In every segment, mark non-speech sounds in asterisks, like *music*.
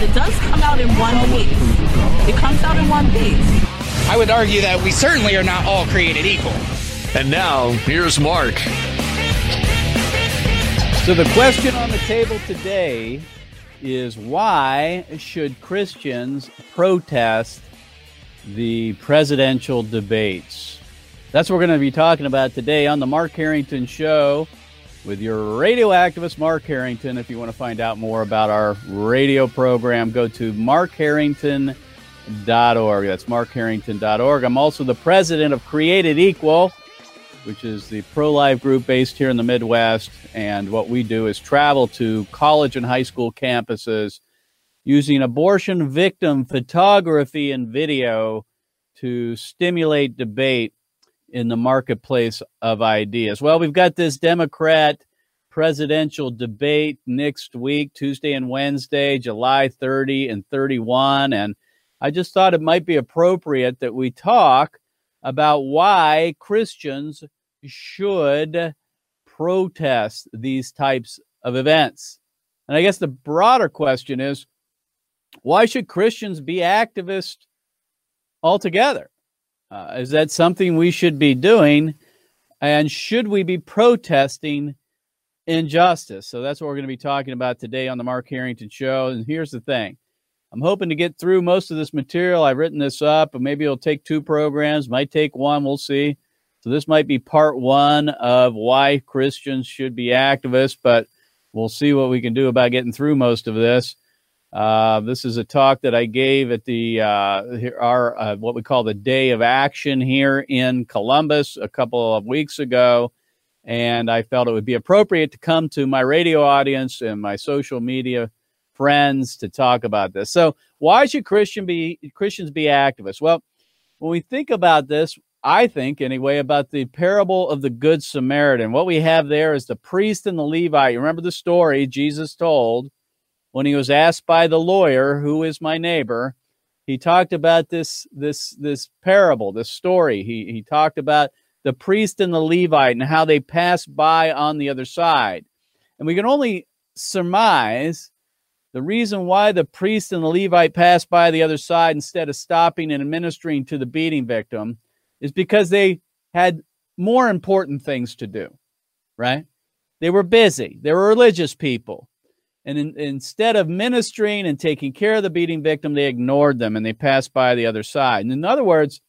It does come out in one piece. It comes out in one piece. I would argue that we certainly are not all created equal. And now, here's Mark. So, the question on the table today is why should Christians protest the presidential debates? That's what we're going to be talking about today on the Mark Harrington Show with your radio activist, Mark Harrington. If you want to find out more about our radio program, go to markharrington.org. That's markharrington.org. I'm also the president of Created Equal, which is the pro life group based here in the Midwest. And what we do is travel to college and high school campuses using abortion victim photography and video to stimulate debate in the marketplace of ideas. Well, we've got this Democrat presidential debate next week, Tuesday and Wednesday, July 30 and 31. And I just thought it might be appropriate that we talk about why Christians should protest these types of events. And I guess the broader question is why should Christians be activists altogether? Uh, is that something we should be doing? And should we be protesting injustice? So that's what we're going to be talking about today on the Mark Harrington Show. And here's the thing I'm hoping to get through most of this material. I've written this up, but maybe it'll take two programs, might take one. We'll see. So this might be part one of why Christians should be activists, but we'll see what we can do about getting through most of this. Uh, this is a talk that I gave at the uh, our uh, what we call the Day of Action here in Columbus a couple of weeks ago, and I felt it would be appropriate to come to my radio audience and my social media friends to talk about this. So, why should Christian be Christians be activists? Well, when we think about this, I think anyway about the parable of the Good Samaritan. What we have there is the priest and the Levite. You remember the story Jesus told when he was asked by the lawyer, "Who is my neighbor?" He talked about this this this parable, this story. He he talked about the priest and the Levite and how they passed by on the other side. And we can only surmise the reason why the priest and the Levite passed by the other side instead of stopping and administering to the beating victim is because they had more important things to do, right? They were busy. They were religious people. And in, instead of ministering and taking care of the beating victim, they ignored them and they passed by the other side. And in other words,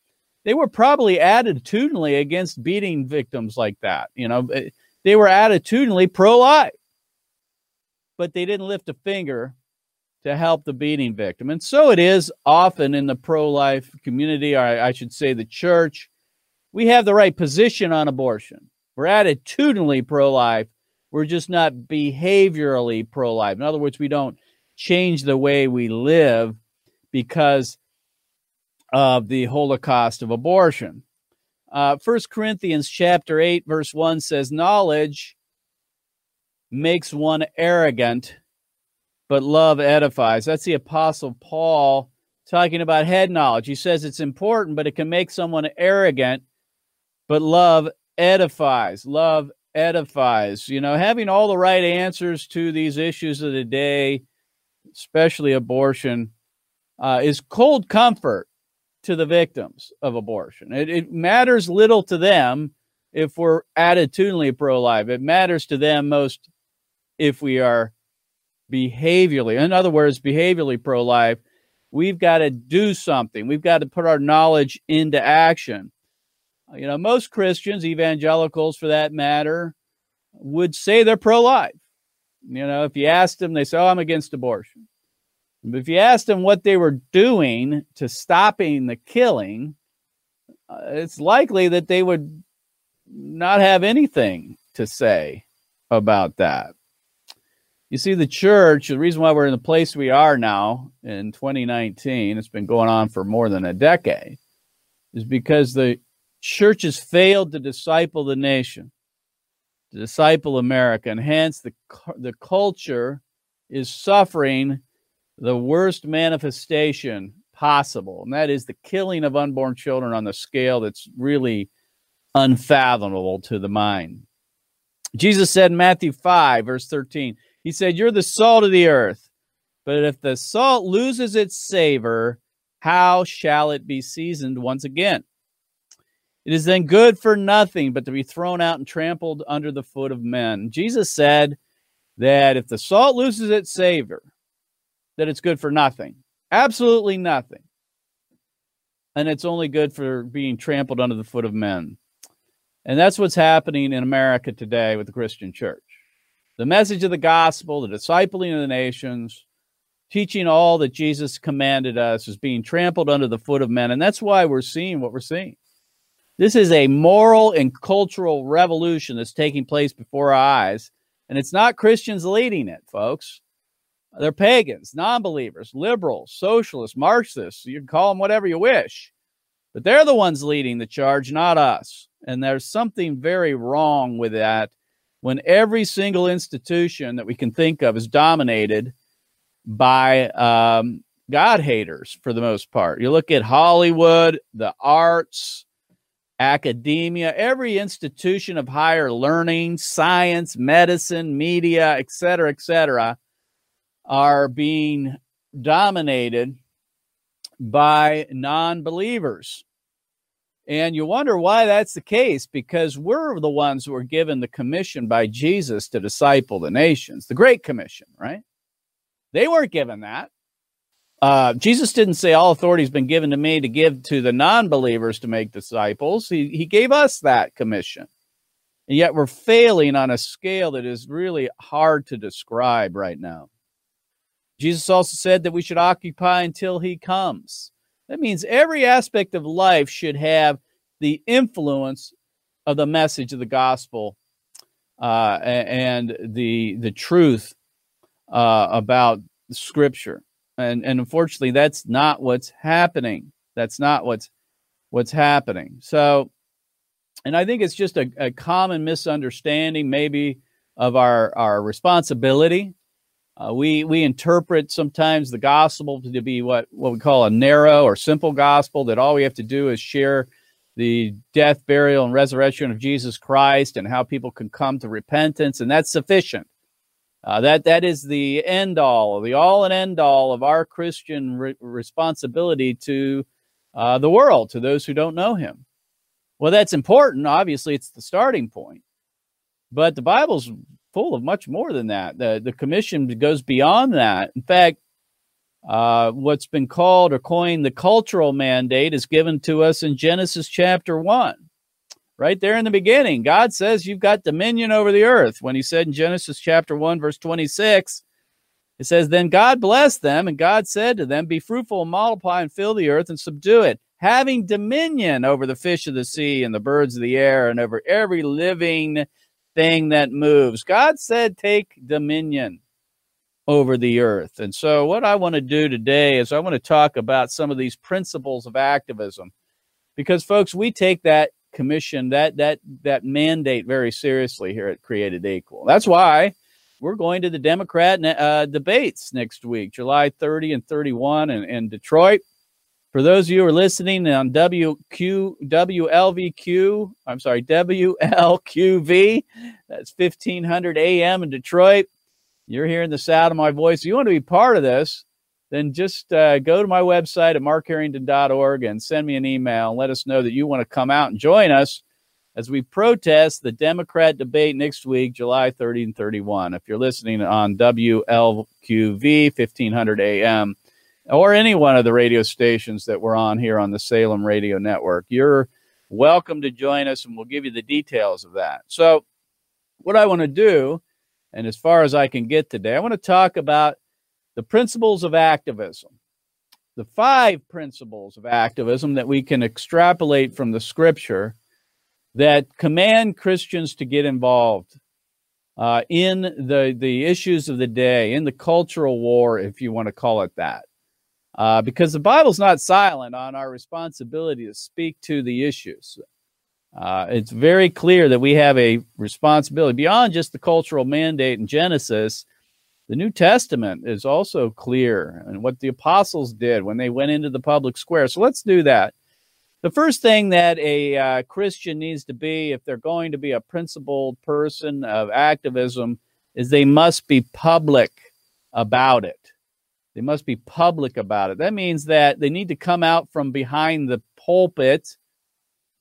they were probably attitudinally against beating victims like that. You know, eh, they were attitudinally pro life, but they didn't lift a finger to help the beating victim. And so it is often in the pro life community, or I should say the church. We have the right position on abortion. We're attitudinally pro life, we're just not behaviorally pro life. In other words, we don't change the way we live because of the Holocaust of abortion. Uh, Corinthians chapter 8, verse 1 says, Knowledge makes one arrogant, but love edifies. That's the Apostle Paul talking about head knowledge. He says it's important, but it can make someone arrogant, but love edifies. Love edifies. You know, having all the right answers to these issues of the day, especially abortion, uh, is cold comfort to the victims of abortion. It, it matters little to them if we're attitudinally pro life. It matters to them most if we are behaviorally, in other words, behaviorally pro life. We've got to do something. We've got to put our knowledge into action. You know, most Christians, evangelicals for that matter, would say they're pro life. You know, if you asked them, they say, Oh, I'm against abortion. But if you asked them what they were doing to stopping the killing, uh, it's likely that they would not have anything to say about that. You see, the church, the reason why we're in the place we are now in 2019, it's been going on for more than a decade, is because the church has failed to disciple the nation, to disciple America, and hence the, the culture is suffering the worst manifestation possible, and that is the killing of unborn children on the scale that's really unfathomable to the mind. Jesus said in Matthew 5, verse 13, He said, You're the salt of the earth, but if the salt loses its savor, how shall it be seasoned once again? It is then good for nothing but to be thrown out and trampled under the foot of men. Jesus said that if the salt loses its savor, that it's good for nothing. Absolutely nothing. And it's only good for being trampled under the foot of men. And that's what's happening in America today with the Christian church. The message of the gospel, the discipling of the nations, teaching all that Jesus commanded us is being trampled under the foot of men. And that's why we're seeing what we're seeing. This is a moral and cultural revolution that's taking place before our eyes. And it's not Christians leading it, folks. They're pagans, non believers, liberals, socialists, Marxists. You can call them whatever you wish. But they're the ones leading the charge, not us. And there's something very wrong with that when every single institution that we can think of is dominated by um, God haters for the most part. You look at Hollywood, the arts, academia, every institution of higher learning, science, medicine, media, et cetera, et cetera are being dominated by non believers. And you wonder why that's the case because we're the ones who were given the commission by Jesus to disciple the nations, the Great Commission, right? They weren't given that. Uh, Jesus didn't say, All authority has been given to me to give to the non believers to make disciples. He, he gave us that commission. And yet we're failing on a scale that is really hard to describe right now. Jesus also said that we should occupy until he comes. That means every aspect of life should have the influence of the message of the gospel uh, and the the truth uh, about Scripture. And and unfortunately, that's not what's happening. That's not what's what's happening. So, and I think it's just a, a common misunderstanding, maybe, of our our responsibility uh, we we interpret sometimes the gospel to be what what we call a narrow or simple gospel that all we have to do is share the death, burial, and resurrection of Jesus Christ and how people can come to repentance, and that's sufficient. Uh, that that is the end all, the all and end all of our Christian re- responsibility to uh, the world, to those who don't know Him. Well, that's important. Obviously, it's the starting point, but the Bible's full of much more than that. The, the commission goes beyond that. In fact, uh, what's been called or coined the cultural mandate is given to us in Genesis chapter 1. Right there in the beginning, God says you've got dominion over the earth. When he said in Genesis chapter 1, verse 26, it says, Then God blessed them, and God said to them, Be fruitful and multiply and fill the earth and subdue it, having dominion over the fish of the sea and the birds of the air and over every living thing that moves. God said, take dominion over the earth. And so, what I want to do today is I want to talk about some of these principles of activism. Because, folks, we take that commission, that that that mandate very seriously here at Created Equal. That's why we're going to the Democrat uh, debates next week, July 30 and 31 in, in Detroit. For those of you who are listening on WQ, WLVQ, I'm sorry, WLQV, that's 1500 AM in Detroit. You're hearing the sound of my voice. You want to be part of this, then just uh, go to my website at markharrington.org and send me an email and let us know that you want to come out and join us as we protest the Democrat debate next week, July 30 and 31. If you're listening on WLQV, 1500 AM, or any one of the radio stations that we're on here on the Salem Radio Network. You're welcome to join us, and we'll give you the details of that. So, what I want to do, and as far as I can get today, I want to talk about the principles of activism. The five principles of activism that we can extrapolate from the scripture that command Christians to get involved uh, in the the issues of the day, in the cultural war, if you want to call it that, uh, because the Bible's not silent on our responsibility to speak to the issues. Uh, it's very clear that we have a responsibility beyond just the cultural mandate in Genesis. The New Testament is also clear and what the apostles did when they went into the public square. So let's do that. The first thing that a uh, Christian needs to be, if they're going to be a principled person of activism, is they must be public about it. They must be public about it. That means that they need to come out from behind the pulpit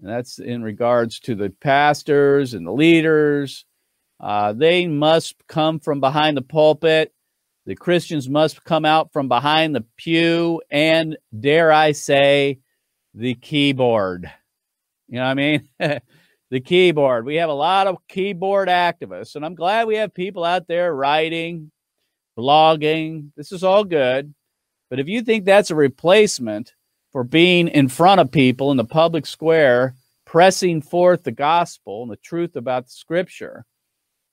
and that's in regards to the pastors and the leaders. Uh, they must come from behind the pulpit. The Christians must come out from behind the pew and, dare I say, the keyboard. You know what I mean? *laughs* the keyboard. We have a lot of keyboard activists, and I'm glad we have people out there writing, blogging. This is all good. But if you think that's a replacement for being in front of people in the public square, pressing forth the gospel and the truth about the scripture,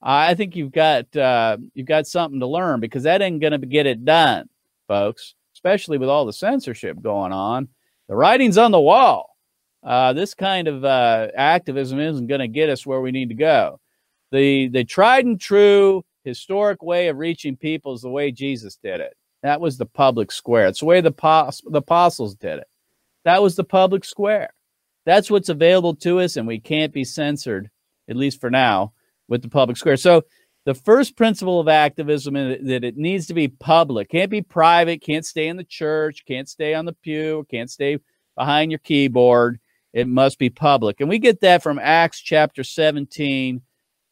I think you've got uh, you've got something to learn because that ain't going to get it done, folks. Especially with all the censorship going on, the writing's on the wall. Uh, this kind of uh, activism isn't going to get us where we need to go. The the tried and true historic way of reaching people is the way Jesus did it. That was the public square. It's the way the, the apostles did it. That was the public square. That's what's available to us, and we can't be censored, at least for now, with the public square. So the first principle of activism is that it needs to be public. Can't be private, can't stay in the church, can't stay on the pew, can't stay behind your keyboard. It must be public. And we get that from Acts chapter 17,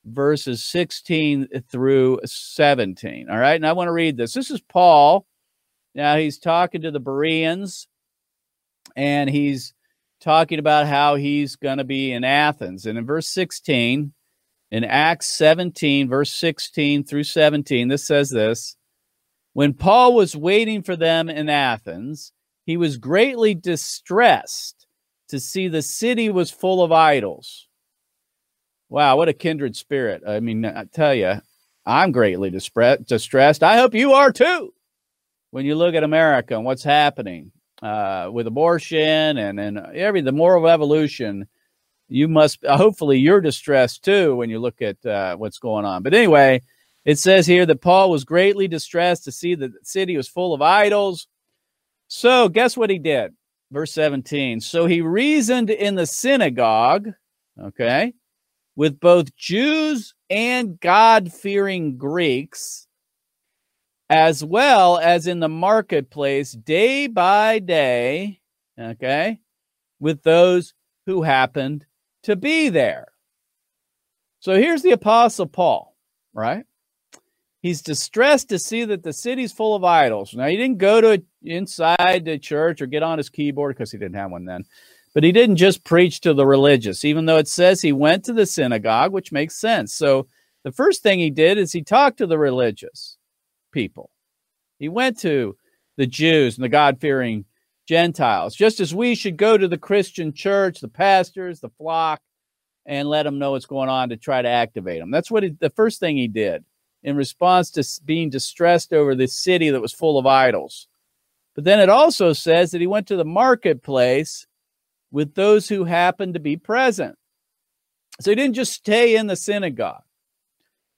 verses 16 through 17. All right. And I want to read this. This is Paul. Now he's talking to the Bereans and he's talking about how he's going to be in Athens. And in verse 16, in Acts 17, verse 16 through 17, this says this When Paul was waiting for them in Athens, he was greatly distressed to see the city was full of idols. Wow, what a kindred spirit. I mean, I tell you, I'm greatly distressed. I hope you are too. When you look at America and what's happening, uh, with abortion and and every the moral evolution, you must hopefully you're distressed too when you look at uh, what's going on. But anyway, it says here that Paul was greatly distressed to see that the city was full of idols. So guess what he did? Verse 17. So he reasoned in the synagogue, okay, with both Jews and God fearing Greeks as well as in the marketplace day by day, okay, with those who happened to be there. So here's the Apostle Paul, right? He's distressed to see that the city's full of idols. Now, he didn't go to inside the church or get on his keyboard because he didn't have one then. But he didn't just preach to the religious, even though it says he went to the synagogue, which makes sense. So the first thing he did is he talked to the religious people. He went to the Jews and the God fearing Gentiles, just as we should go to the Christian church, the pastors, the flock, and let them know what's going on to try to activate them. That's what he, the first thing he did in response to being distressed over the city that was full of idols. But then it also says that he went to the marketplace with those who happened to be present. So he didn't just stay in the synagogue.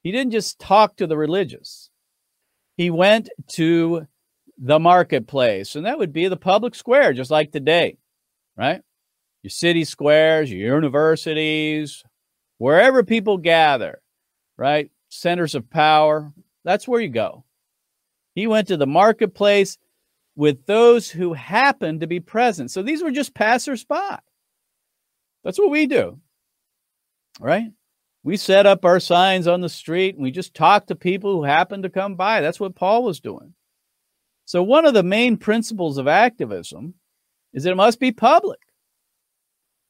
He didn't just talk to the religious he went to the marketplace, and that would be the public square, just like today, right? Your city squares, your universities, wherever people gather, right? Centers of power, that's where you go. He went to the marketplace with those who happened to be present. So these were just passersby. That's what we do, right? we set up our signs on the street and we just talk to people who happen to come by. That's what Paul was doing. So, one of the main principles of activism is that it must be public.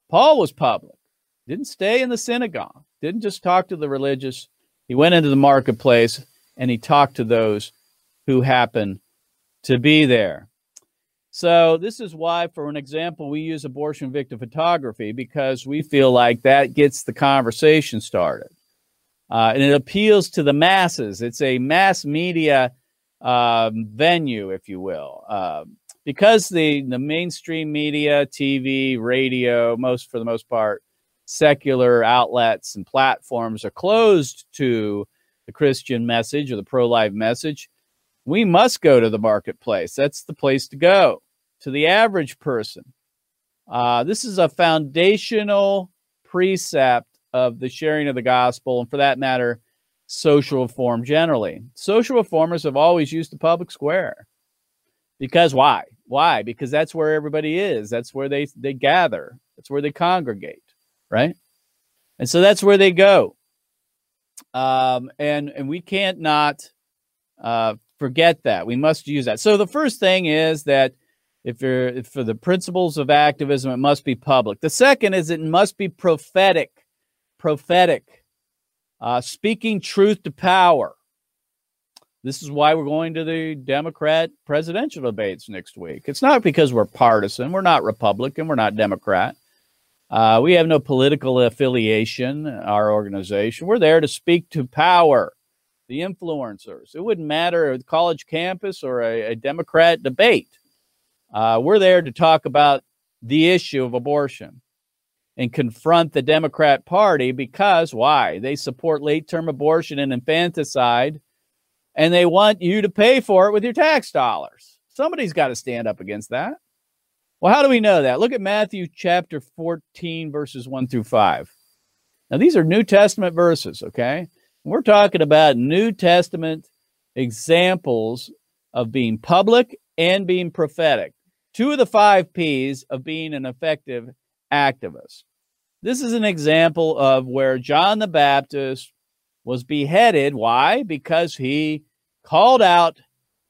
Paul was public, didn't stay in the synagogue, didn't just talk to the religious. He went into the marketplace and he talked to those who happened to be there. So this is why, for an example, we use abortion victim photography because we feel like that gets the conversation started. uh, and it appeals to the masses. It's a mass media um, venue, if you will, uh, because the the mainstream media, TV, radio, most for the most part, secular outlets and platforms are closed to the Christian message or the pro life message. We must go to the marketplace. That's the place to go. To the average person, uh, this is a foundational precept of the sharing of the gospel, and for that matter, social reform generally. Social reformers have always used the public square. Because why? Why? Because that's where everybody is. That's where they, they gather. That's where they congregate, right? And so that's where they go. Um, and and we can't not uh, forget that. We must use that. So the first thing is that if you're if for the principles of activism, it must be public. The second is it must be prophetic prophetic, uh, speaking truth to power. This is why we're going to the Democrat presidential debates next week. It's not because we're partisan. We're not Republican. We're not Democrat. Uh, we have no political affiliation, our organization. We're there to speak to power, the influencers. It wouldn't matter a college campus or a, a Democrat debate. Uh, we're there to talk about the issue of abortion and confront the Democrat Party because why? They support late term abortion and infanticide, and they want you to pay for it with your tax dollars. Somebody's got to stand up against that. Well, how do we know that? Look at Matthew chapter 14, verses 1 through 5. Now, these are New Testament verses, okay? We're talking about New Testament examples of being public and being prophetic. Two of the five P's of being an effective activists. This is an example of where John the Baptist was beheaded. Why? Because he called out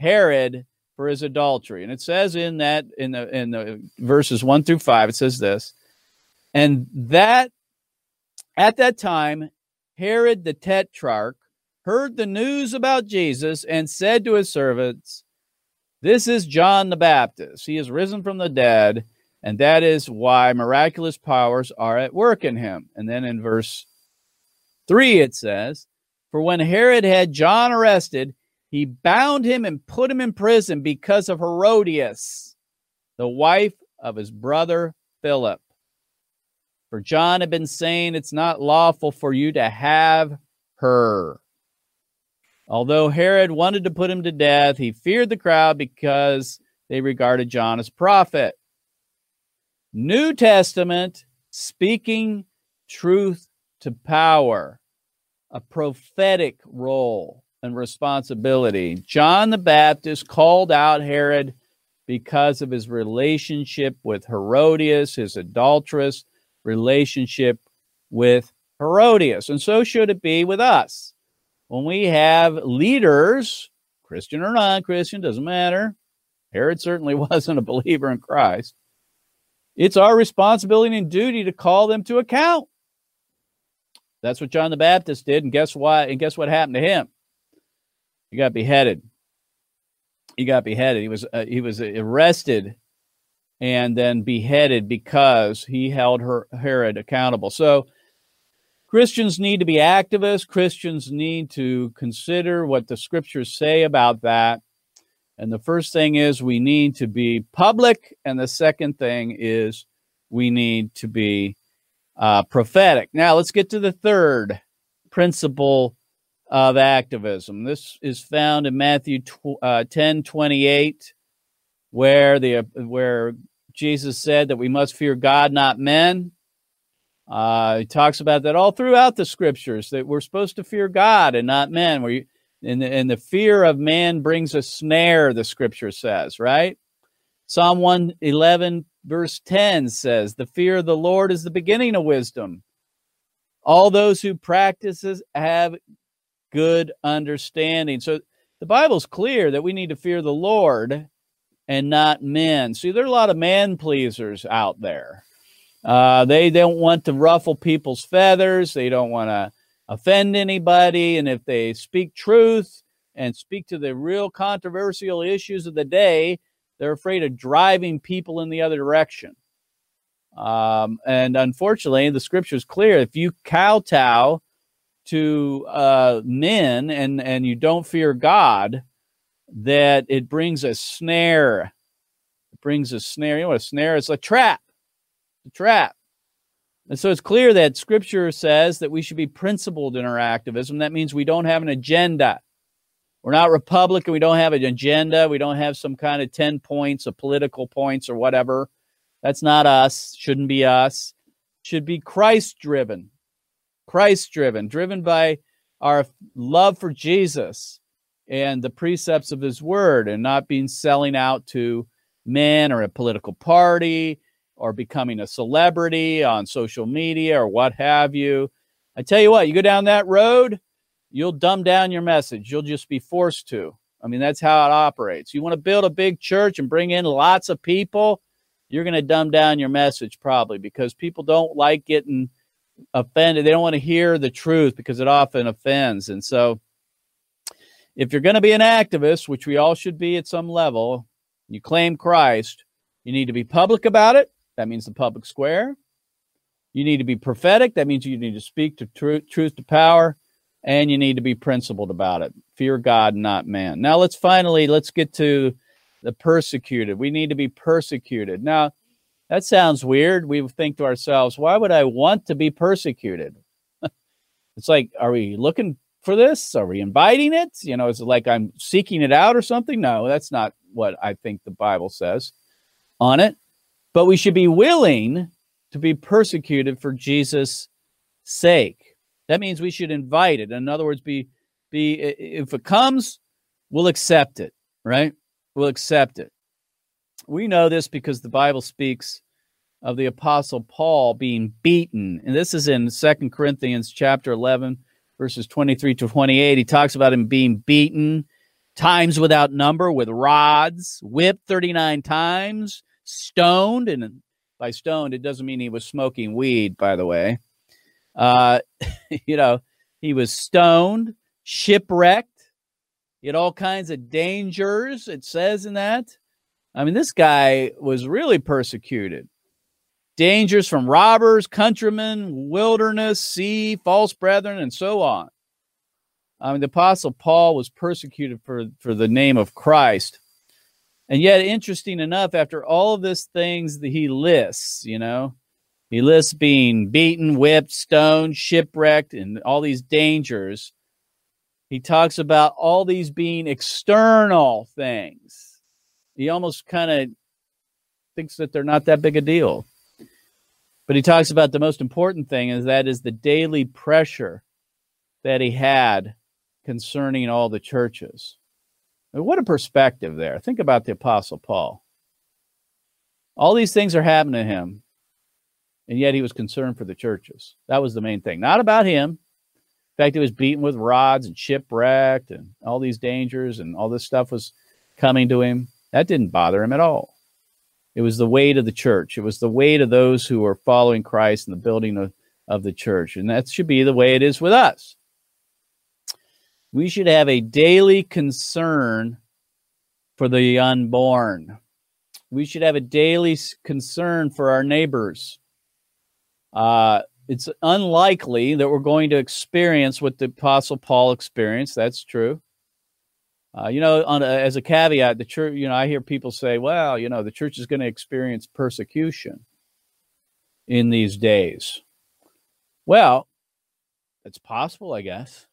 Herod for his adultery. And it says in that in the in the verses 1 through 5 it says this. And that at that time Herod the tetrarch heard the news about Jesus and said to his servants, This is John the Baptist. He is risen from the dead and that is why miraculous powers are at work in him. And then in verse 3, it says, For when Herod had John arrested, he bound him and put him in prison because of Herodias, the wife of his brother Philip. For John had been saying, It's not lawful for you to have her. Although Herod wanted to put him to death, he feared the crowd because they regarded John as prophet. New Testament speaking truth to power, a prophetic role and responsibility. John the Baptist called out Herod because of his relationship with Herodias, his adulterous relationship with Herodias. And so should it be with us. When we have leaders, Christian or non Christian, doesn't matter. Herod certainly *laughs* wasn't a believer in Christ. It's our responsibility and duty to call them to account. That's what John the Baptist did, and guess what? And guess what happened to him? He got beheaded. He got beheaded. He was uh, he was arrested and then beheaded because he held her, Herod accountable. So Christians need to be activists. Christians need to consider what the scriptures say about that and the first thing is we need to be public. And the second thing is we need to be uh, prophetic. Now, let's get to the third principle of activism. This is found in Matthew tw- uh, 10 28, where, the, where Jesus said that we must fear God, not men. Uh, he talks about that all throughout the scriptures that we're supposed to fear God and not men. You, and the, and the fear of man brings a snare, the scripture says, right? Psalm 111, verse 10 says, The fear of the Lord is the beginning of wisdom. All those who practices have good understanding. So the Bible's clear that we need to fear the Lord and not men. See, there are a lot of man pleasers out there. Uh, they don't want to ruffle people's feathers. They don't want to offend anybody. And if they speak truth and speak to the real controversial issues of the day, they're afraid of driving people in the other direction. Um, and unfortunately, the scripture is clear. If you kowtow to uh, men and and you don't fear God, that it brings a snare. It brings a snare. You know what a snare is? A trap. A trap. And so it's clear that Scripture says that we should be principled in our activism. That means we don't have an agenda. We're not Republican. We don't have an agenda. We don't have some kind of 10 points of political points or whatever. That's not us. Shouldn't be us. Should be Christ driven. Christ driven, driven by our love for Jesus and the precepts of his word and not being selling out to men or a political party or becoming a celebrity on social media or what have you. I tell you what, you go down that road, you'll dumb down your message. You'll just be forced to. I mean, that's how it operates. You want to build a big church and bring in lots of people, you're going to dumb down your message probably because people don't like getting offended. They don't want to hear the truth because it often offends. And so, if you're going to be an activist, which we all should be at some level, you claim Christ, you need to be public about it. That means the public square. You need to be prophetic. That means you need to speak to truth, truth to power and you need to be principled about it. Fear God, not man. Now let's finally let's get to the persecuted. We need to be persecuted. Now, that sounds weird. We think to ourselves, why would I want to be persecuted? *laughs* it's like, are we looking for this? Are we inviting it? You know, is it like I'm seeking it out or something? No, that's not what I think the Bible says on it. But we should be willing to be persecuted for Jesus' sake. That means we should invite it. In other words, be be if it comes, we'll accept it, right? We'll accept it. We know this because the Bible speaks of the apostle Paul being beaten. And this is in Second Corinthians chapter 11 verses 23 to 28. He talks about him being beaten times without number with rods, whipped 39 times, stoned and by stoned it doesn't mean he was smoking weed by the way uh, *laughs* you know, he was stoned, shipwrecked. He had all kinds of dangers, it says in that. I mean, this guy was really persecuted. Dangers from robbers, countrymen, wilderness, sea, false brethren, and so on. I mean, the Apostle Paul was persecuted for, for the name of Christ. And yet, interesting enough, after all of these things that he lists, you know, he lists being beaten, whipped, stoned, shipwrecked, and all these dangers. He talks about all these being external things. He almost kind of thinks that they're not that big a deal. But he talks about the most important thing, and that is the daily pressure that he had concerning all the churches. What a perspective there. Think about the Apostle Paul. All these things are happening to him and yet he was concerned for the churches. That was the main thing. Not about him. In fact, he was beaten with rods and shipwrecked, and all these dangers and all this stuff was coming to him. That didn't bother him at all. It was the weight of the church. It was the weight of those who were following Christ and the building of, of the church. And that should be the way it is with us. We should have a daily concern for the unborn. We should have a daily concern for our neighbors. Uh, it's unlikely that we're going to experience what the Apostle Paul experienced. That's true. Uh, you know, a, as a caveat, the church, you know, I hear people say, well, you know, the church is going to experience persecution in these days. Well, it's possible, I guess.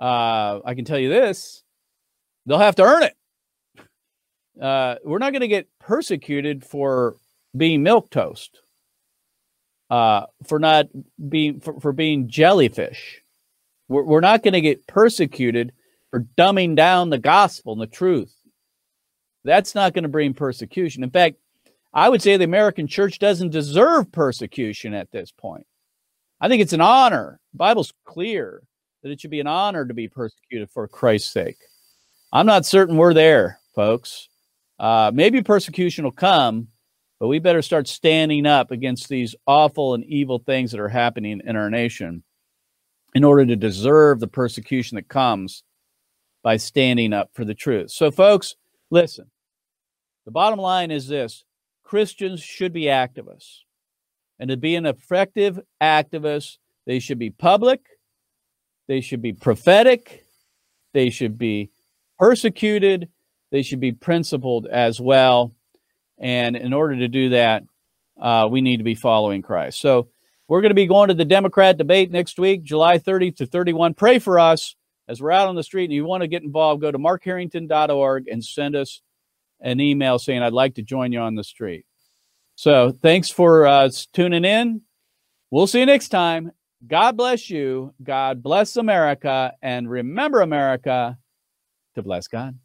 Uh, I can tell you this they'll have to earn it. Uh, we're not going to get persecuted for being milk toast uh, for not being for, for being jellyfish. We're, we're not going to get persecuted for dumbing down the gospel and the truth. That's not going to bring persecution. In fact, I would say the American church doesn't deserve persecution at this point. I think it's an honor. The Bible's clear that it should be an honor to be persecuted for Christ's sake. I'm not certain we're there, folks. Uh, maybe persecution will come, but we better start standing up against these awful and evil things that are happening in our nation in order to deserve the persecution that comes by standing up for the truth. So, folks, listen. The bottom line is this Christians should be activists. And to be an effective activist, they should be public, they should be prophetic, they should be persecuted, they should be principled as well. And in order to do that, uh, we need to be following Christ. So we're going to be going to the Democrat debate next week, July 30 to 31. Pray for us as we're out on the street and you want to get involved. Go to markharrington.org and send us an email saying, I'd like to join you on the street. So thanks for uh, tuning in. We'll see you next time. God bless you. God bless America. And remember, America, to bless God.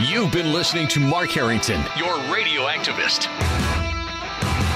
You've been listening to Mark Harrington, your radio activist.